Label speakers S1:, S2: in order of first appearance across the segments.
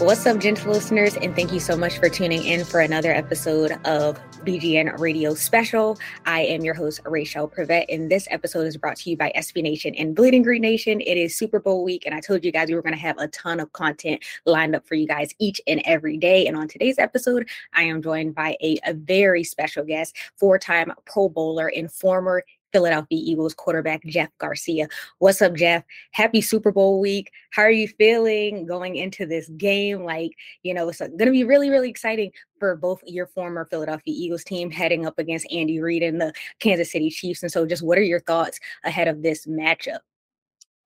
S1: What's up, gentle listeners, and thank you so much for tuning in for another episode of BGN Radio Special. I am your host, Raichele Privette, and this episode is brought to you by SB Nation and Bleeding Green Nation. It is Super Bowl week, and I told you guys we were going to have a ton of content lined up for you guys each and every day. And on today's episode, I am joined by a, a very special guest, four time Pro Bowler and former Philadelphia Eagles quarterback Jeff Garcia. What's up, Jeff? Happy Super Bowl week. How are you feeling going into this game? Like, you know, it's going to be really, really exciting for both your former Philadelphia Eagles team heading up against Andy Reid and the Kansas City Chiefs. And so, just what are your thoughts ahead of this matchup?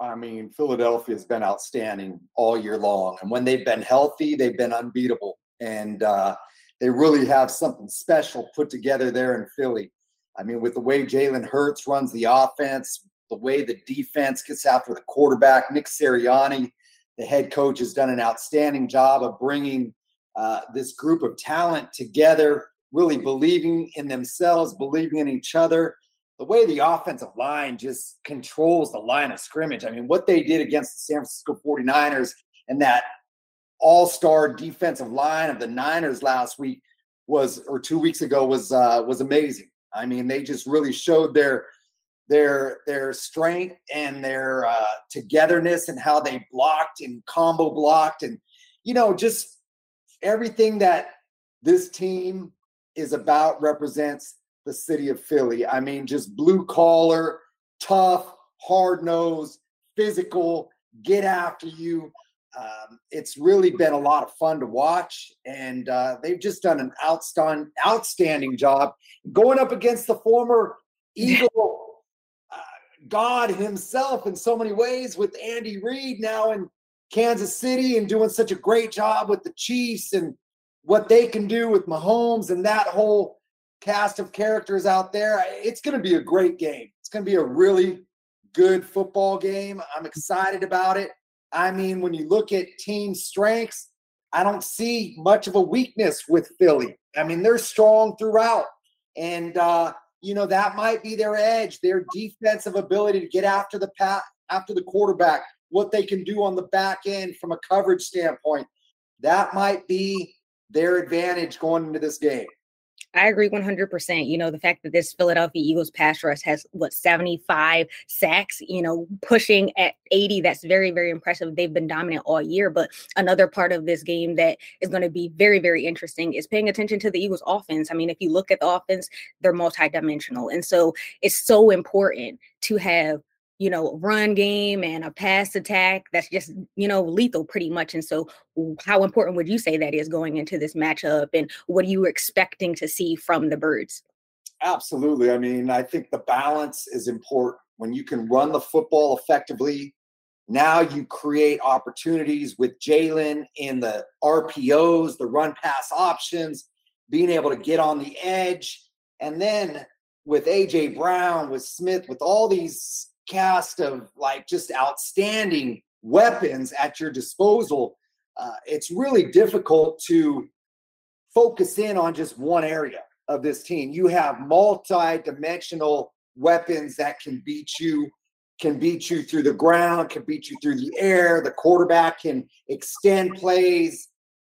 S2: I mean, Philadelphia has been outstanding all year long. And when they've been healthy, they've been unbeatable. And uh, they really have something special put together there in Philly. I mean, with the way Jalen Hurts runs the offense, the way the defense gets after the quarterback, Nick Sirianni, the head coach, has done an outstanding job of bringing uh, this group of talent together, really believing in themselves, believing in each other. The way the offensive line just controls the line of scrimmage. I mean, what they did against the San Francisco 49ers and that all star defensive line of the Niners last week was, or two weeks ago, was uh, was amazing. I mean, they just really showed their their their strength and their uh, togetherness and how they blocked and combo blocked and you know just everything that this team is about represents the city of Philly. I mean, just blue collar, tough, hard nosed, physical, get after you. Um, it's really been a lot of fun to watch, and uh, they've just done an outstanding, outstanding job going up against the former Eagle uh, God himself in so many ways with Andy Reid now in Kansas City and doing such a great job with the Chiefs and what they can do with Mahomes and that whole cast of characters out there. It's going to be a great game. It's going to be a really good football game. I'm excited about it. I mean, when you look at team strengths, I don't see much of a weakness with Philly. I mean, they're strong throughout. And, uh, you know, that might be their edge, their defensive ability to get after the pat, after the quarterback, what they can do on the back end from a coverage standpoint. That might be their advantage going into this game.
S1: I agree 100%. You know, the fact that this Philadelphia Eagles pass rush has what 75 sacks, you know, pushing at 80, that's very, very impressive. They've been dominant all year. But another part of this game that is going to be very, very interesting is paying attention to the Eagles offense. I mean, if you look at the offense, they're multidimensional. And so it's so important to have you know, run game and a pass attack that's just, you know, lethal pretty much. And so, how important would you say that is going into this matchup? And what are you expecting to see from the Birds?
S2: Absolutely. I mean, I think the balance is important. When you can run the football effectively, now you create opportunities with Jalen in the RPOs, the run pass options, being able to get on the edge. And then with AJ Brown, with Smith, with all these cast of like just outstanding weapons at your disposal, uh, it's really difficult to focus in on just one area of this team. You have multi-dimensional weapons that can beat you, can beat you through the ground, can beat you through the air. The quarterback can extend plays.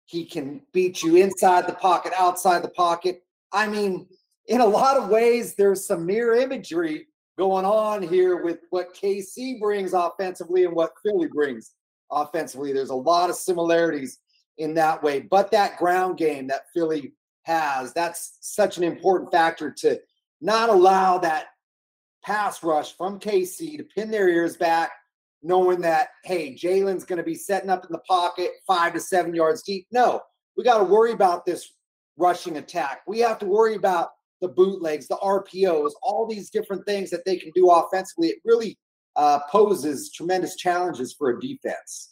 S2: He can beat you inside the pocket, outside the pocket. I mean, in a lot of ways, there's some mirror imagery going on here with what KC brings offensively and what Philly brings offensively. There's a lot of similarities in that way, but that ground game that Philly has, that's such an important factor to not allow that pass rush from KC to pin their ears back, knowing that, hey, Jalen's going to be setting up in the pocket five to seven yards deep. No, we got to worry about this rushing attack. We have to worry about the bootlegs, the RPOs, all these different things that they can do offensively. It really uh, poses tremendous challenges for a defense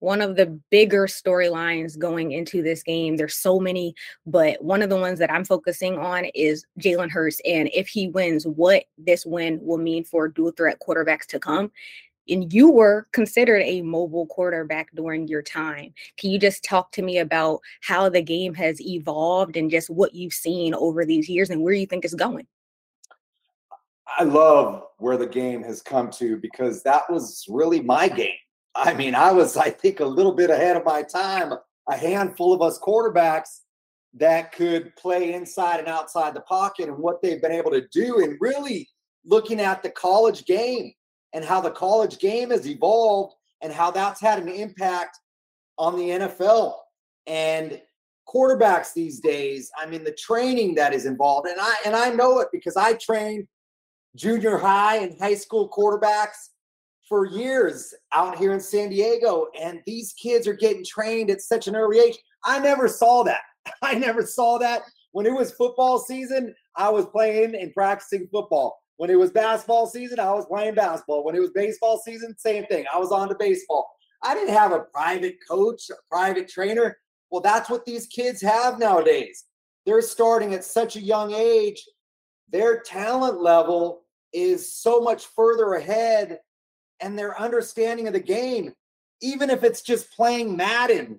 S1: one of the bigger storylines going into this game. There's so many, but one of the ones that I'm focusing on is Jalen Hurts. And if he wins, what this win will mean for dual threat quarterbacks to come. And you were considered a mobile quarterback during your time. Can you just talk to me about how the game has evolved and just what you've seen over these years and where you think it's going?
S2: I love where the game has come to because that was really my game I mean, I was, I think, a little bit ahead of my time. A handful of us quarterbacks that could play inside and outside the pocket and what they've been able to do, and really looking at the college game and how the college game has evolved and how that's had an impact on the NFL. And quarterbacks these days, I mean, the training that is involved, and I and I know it because I trained junior high and high school quarterbacks for years out here in San Diego, and these kids are getting trained at such an early age. I never saw that. I never saw that. When it was football season, I was playing and practicing football. When it was basketball season, I was playing basketball. When it was baseball season, same thing. I was on to baseball. I didn't have a private coach, a private trainer. Well, that's what these kids have nowadays. They're starting at such a young age. Their talent level is so much further ahead and their understanding of the game, even if it's just playing Madden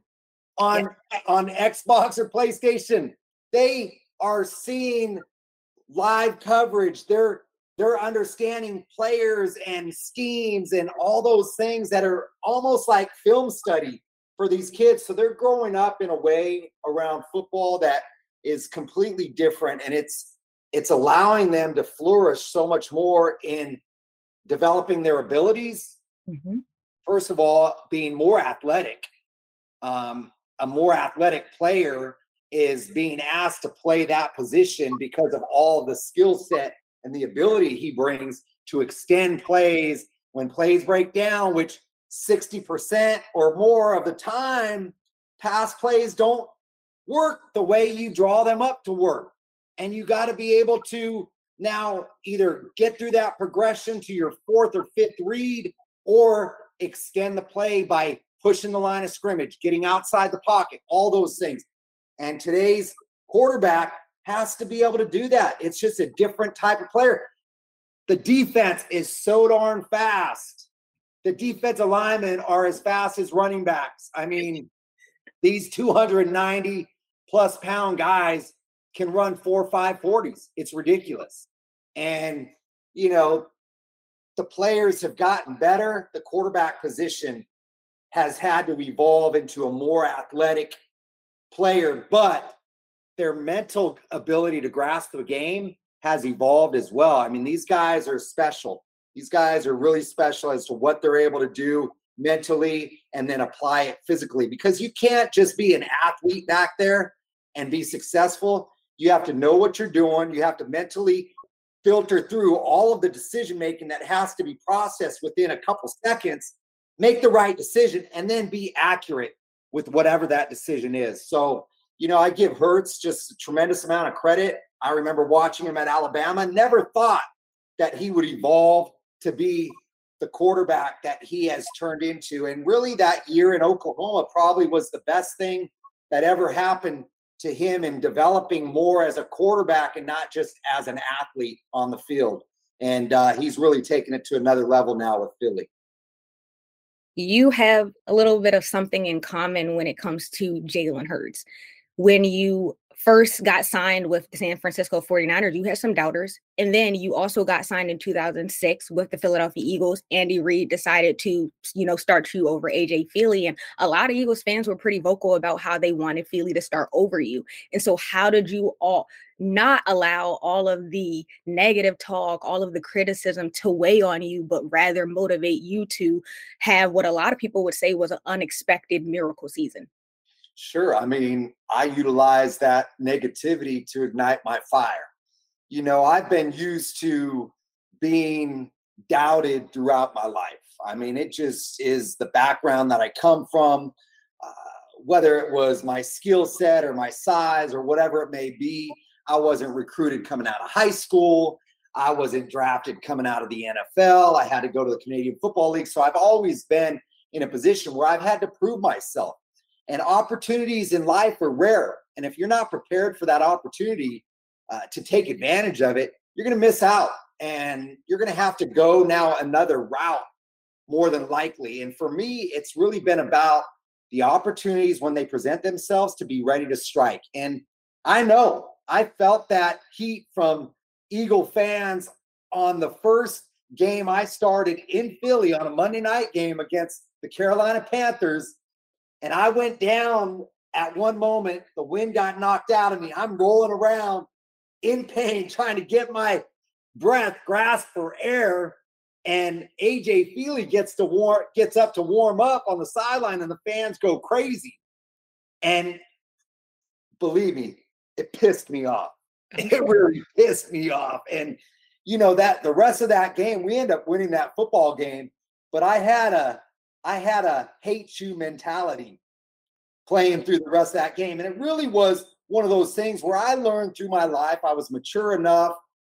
S2: on yeah. on Xbox or PlayStation, they are seeing live coverage. They're they're understanding players and schemes and all those things that are almost like film study for these kids. So they're growing up in a way around football that is completely different and it's it's allowing them to flourish so much more in developing their abilities. Mm-hmm. First of all, being more athletic. Um, a more athletic player is being asked to play that position because of all the skill set and the ability he brings to extend plays when plays break down, which 60% or more of the time, pass plays don't work the way you draw them up to work. And you got to be able to now either get through that progression to your fourth or fifth read or extend the play by pushing the line of scrimmage, getting outside the pocket, all those things. And today's quarterback has to be able to do that. It's just a different type of player. The defense is so darn fast. The defensive linemen are as fast as running backs. I mean, these 290 plus pound guys can run four five 40s. It's ridiculous. And, you know, the players have gotten better. The quarterback position has had to evolve into a more athletic player, but their mental ability to grasp the game has evolved as well. I mean, these guys are special. These guys are really special as to what they're able to do mentally and then apply it physically because you can't just be an athlete back there and be successful. You have to know what you're doing. You have to mentally filter through all of the decision making that has to be processed within a couple seconds, make the right decision, and then be accurate with whatever that decision is. So, you know, I give Hurts just a tremendous amount of credit. I remember watching him at Alabama, never thought that he would evolve to be the quarterback that he has turned into. And really, that year in Oklahoma probably was the best thing that ever happened to him in developing more as a quarterback and not just as an athlete on the field. And uh, he's really taken it to another level now with Philly.
S1: You have a little bit of something in common when it comes to Jalen Hurts. When you first got signed with the San Francisco 49ers, you had some doubters. And then you also got signed in 2006 with the Philadelphia Eagles. Andy Reid decided to, you know, start you over AJ Feeley. And a lot of Eagles fans were pretty vocal about how they wanted Feeley to start over you. And so, how did you all not allow all of the negative talk, all of the criticism to weigh on you, but rather motivate you to have what a lot of people would say was an unexpected miracle season?
S2: Sure. I mean, I utilize that negativity to ignite my fire. You know, I've been used to being doubted throughout my life. I mean, it just is the background that I come from, uh, whether it was my skill set or my size or whatever it may be. I wasn't recruited coming out of high school. I wasn't drafted coming out of the NFL. I had to go to the Canadian Football League. So I've always been in a position where I've had to prove myself. And opportunities in life are rare. And if you're not prepared for that opportunity uh, to take advantage of it, you're going to miss out. And you're going to have to go now another route more than likely. And for me, it's really been about the opportunities when they present themselves to be ready to strike. And I know I felt that heat from Eagle fans on the first game I started in Philly on a Monday night game against the Carolina Panthers and I went down at one moment. The wind got knocked out of me. I'm rolling around in pain, trying to get my breath, grasp for air. And AJ Feeley gets to warm, gets up to warm up on the sideline, and the fans go crazy. And believe me, it pissed me off. It really pissed me off. And you know that the rest of that game, we end up winning that football game. But I had a I had a hate you mentality playing through the rest of that game. And it really was one of those things where I learned through my life, I was mature enough,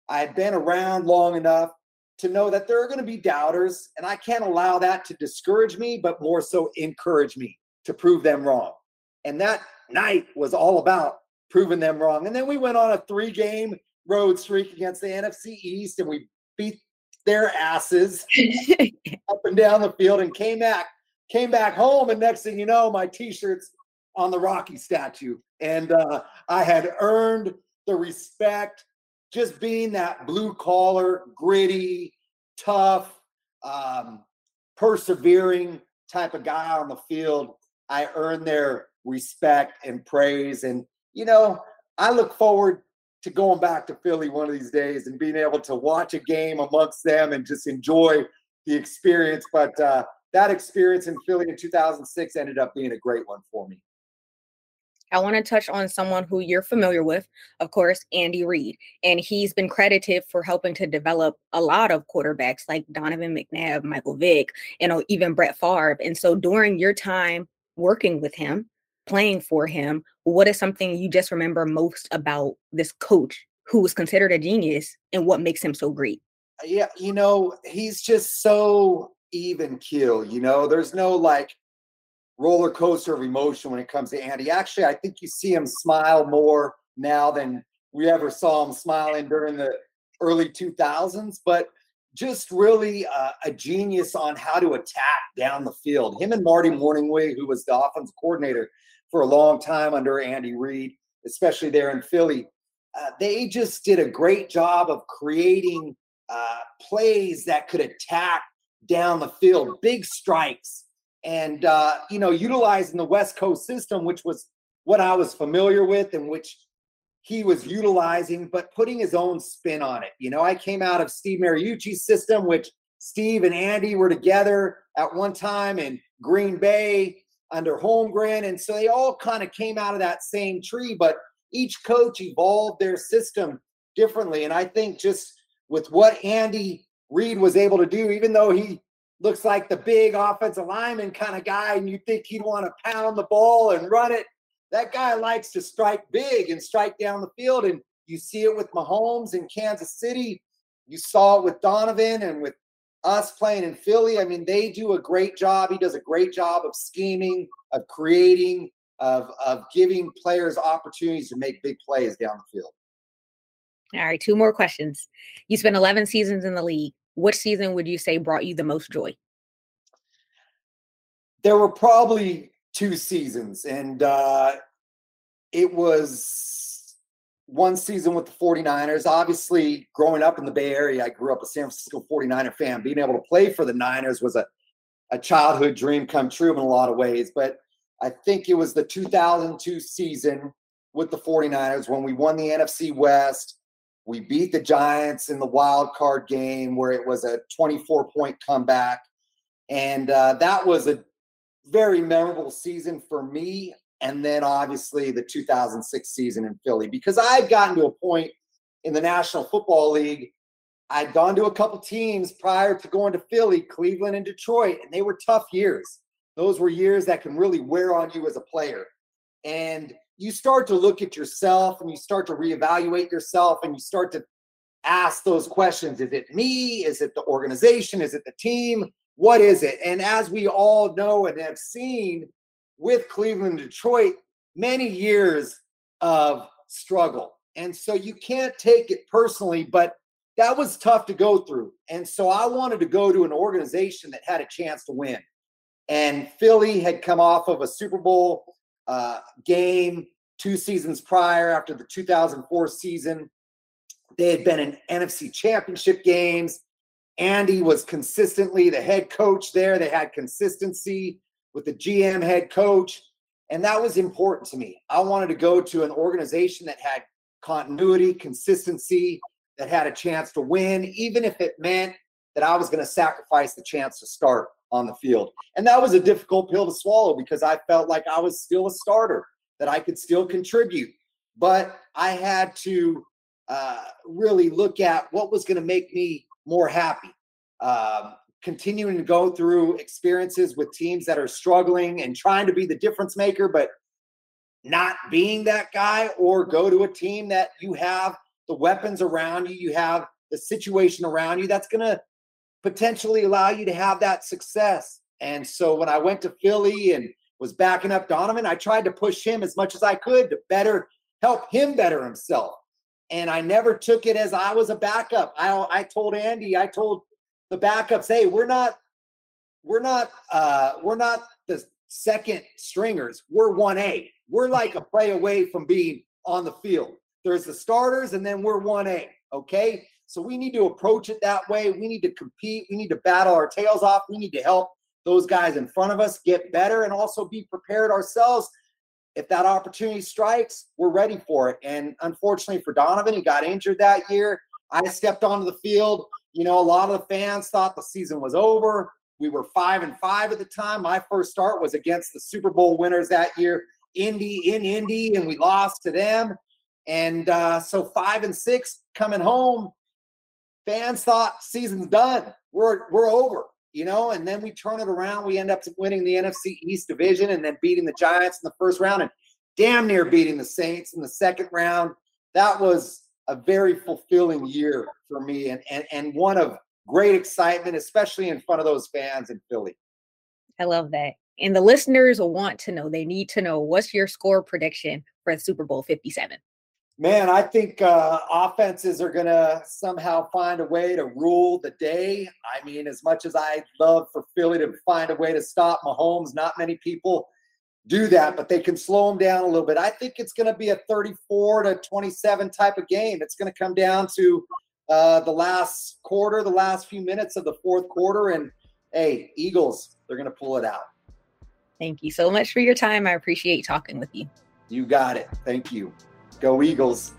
S2: I had been around long enough to know that there are going to be doubters, and I can't allow that to discourage me, but more so encourage me to prove them wrong. And that night was all about proving them wrong. And then we went on a three game road streak against the NFC East, and we beat their asses up and down the field and came back came back home. And next thing you know my t-shirts on the rocky statue. And uh, i had earned the respect just being that blue collar gritty tough um, persevering type of guy on the field. I earned their respect and praise. And you know i look forward to going back to Philly one of these days and being able to watch a game amongst them and just enjoy the experience. But uh, that experience in Philly in 2006 ended up being a great one for me.
S1: I want to touch on someone who you're familiar with, of course, Andy Reid. And he's been credited for helping to develop a lot of quarterbacks like Donovan McNabb, Michael Vick, you know, even Brett Favre. And so during your time working with him, playing for him, what is something you just remember most about this coach who was considered a genius and what makes him so great?
S2: Yeah, you know, he's just so even keel, you know, there's no like roller coaster of emotion when it comes to Andy. Actually, I think you see him smile more now than we ever saw him smiling during the early 2000s, but just really uh, a genius on how to attack down the field. Him and Marty Mornhinweg, who was the offense coordinator, for a long time under Andy Reid, especially there in Philly. Uh, they just did a great job of creating uh, plays that could attack down the field, big strikes, and uh, you know utilizing the West Coast system, which was what I was familiar with and which he was utilizing, but putting his own spin on it. You know, I came out of Steve Mariucci's system, which Steve and Andy were together at one time in Green Bay under Holmgren. And so they all kind of came out of that same tree, but each coach evolved their system differently. And I think just with what Andy Reid was able to do, even though he looks like the big offensive lineman kind of guy, and you think he'd want to pound the ball and run it, that guy likes to strike big and strike down the field. And you see it with Mahomes in Kansas City. You saw it with Donovan and with us playing in Philly, I mean, they do a great job. He does a great job of scheming, of creating, of of giving players opportunities to make big plays down the field.
S1: All right, two more questions. You spent 11 seasons in the league. Which season would you say brought you the most joy?
S2: There were probably two seasons, and uh, it was one season with the 49ers. Obviously, growing up in the Bay Area, I grew up a San Francisco 49er fan. Being able to play for the Niners was a, a childhood dream come true in a lot of ways. But I think it was the 2002 season with the 49ers when we won the NFC West. We beat the Giants in the wild card game where it was a 24 point comeback. And uh, that was a very memorable season for me and then obviously the 2006 season in Philly because I've gotten to a point in the National Football League. I'd gone to a couple teams prior to going to Philly, Cleveland, and Detroit, and they were tough years. Those were years that can really wear on you as a player. And you start to look at yourself and you start to reevaluate yourself and you start to ask those questions Is it me? Is it the organization? Is it the team? What is it? And as we all know and have seen, with Cleveland Detroit many years of struggle. And so you can't take it personally, but that was tough to go through. And so I wanted to go to an organization that had a chance to win. And Philly had come off of a Super Bowl uh, game two seasons prior after the 2004 season. They had been in NFC championship games. Andy was consistently the head coach there. They had consistency with the GM head coach. And that was important to me. I wanted to go to an organization that had continuity, consistency, that had a chance to win, even if it meant that I was going to sacrifice the chance to start on the field. And that was a difficult pill to swallow because I felt like I was still a starter, that I could still contribute. But I had to uh, really look at what was going to make me more happy. Um, continuing to go through experiences with teams that are struggling and trying to be the difference maker, but not being that guy, or go to a team that you have the weapons around you, you have the situation around you that's going to potentially allow you to have that success. And so when I went to Philly and was backing up Donovan, I tried to push him as much as I could to better help him better himself. And I never took it as I was a backup. I, I told Andy, I told the backups, hey, we're not, we're not, uh, we're not the second stringers. We're one A. We're like a play away from being on the field. There's the starters, and then we're one A. Okay, so we need to approach it that way. We need to compete. We need to battle our tails off. We need to help those guys in front of us get better and also be prepared ourselves. If that opportunity strikes, we're ready for it. And unfortunately for Donovan, he got injured that year. I stepped onto the field. You know, a lot of the fans thought the season was over. We were five and five at the time. My first start was against the Super Bowl winners that year, Indy in Indy, and we lost to them. And uh, so five and six coming home, fans thought season's done. We're we're over, you know. And then we turn it around. We end up winning the NFC East division and then beating the Giants in the first round and damn near beating the Saints in the second round. That was a very fulfilling year for me and, and, and one of great excitement, especially in front of those fans in Philly.
S1: I love that. And the listeners want to know, they need to know what's your score prediction for Super Bowl 57?
S2: Man, I think uh, offenses are going to somehow find a way to rule the day. I mean, as much as I love for Philly to find a way to stop Mahomes, not many people do that, but they can slow them down a little bit. I think it's going to be a 34 to 27 type of game. It's going to come down to uh, the last quarter, the last few minutes of the fourth quarter. And hey, Eagles, they're going to pull it out.
S1: Thank you so much for your time. I appreciate talking with you.
S2: You got it. Thank you. Go Eagles.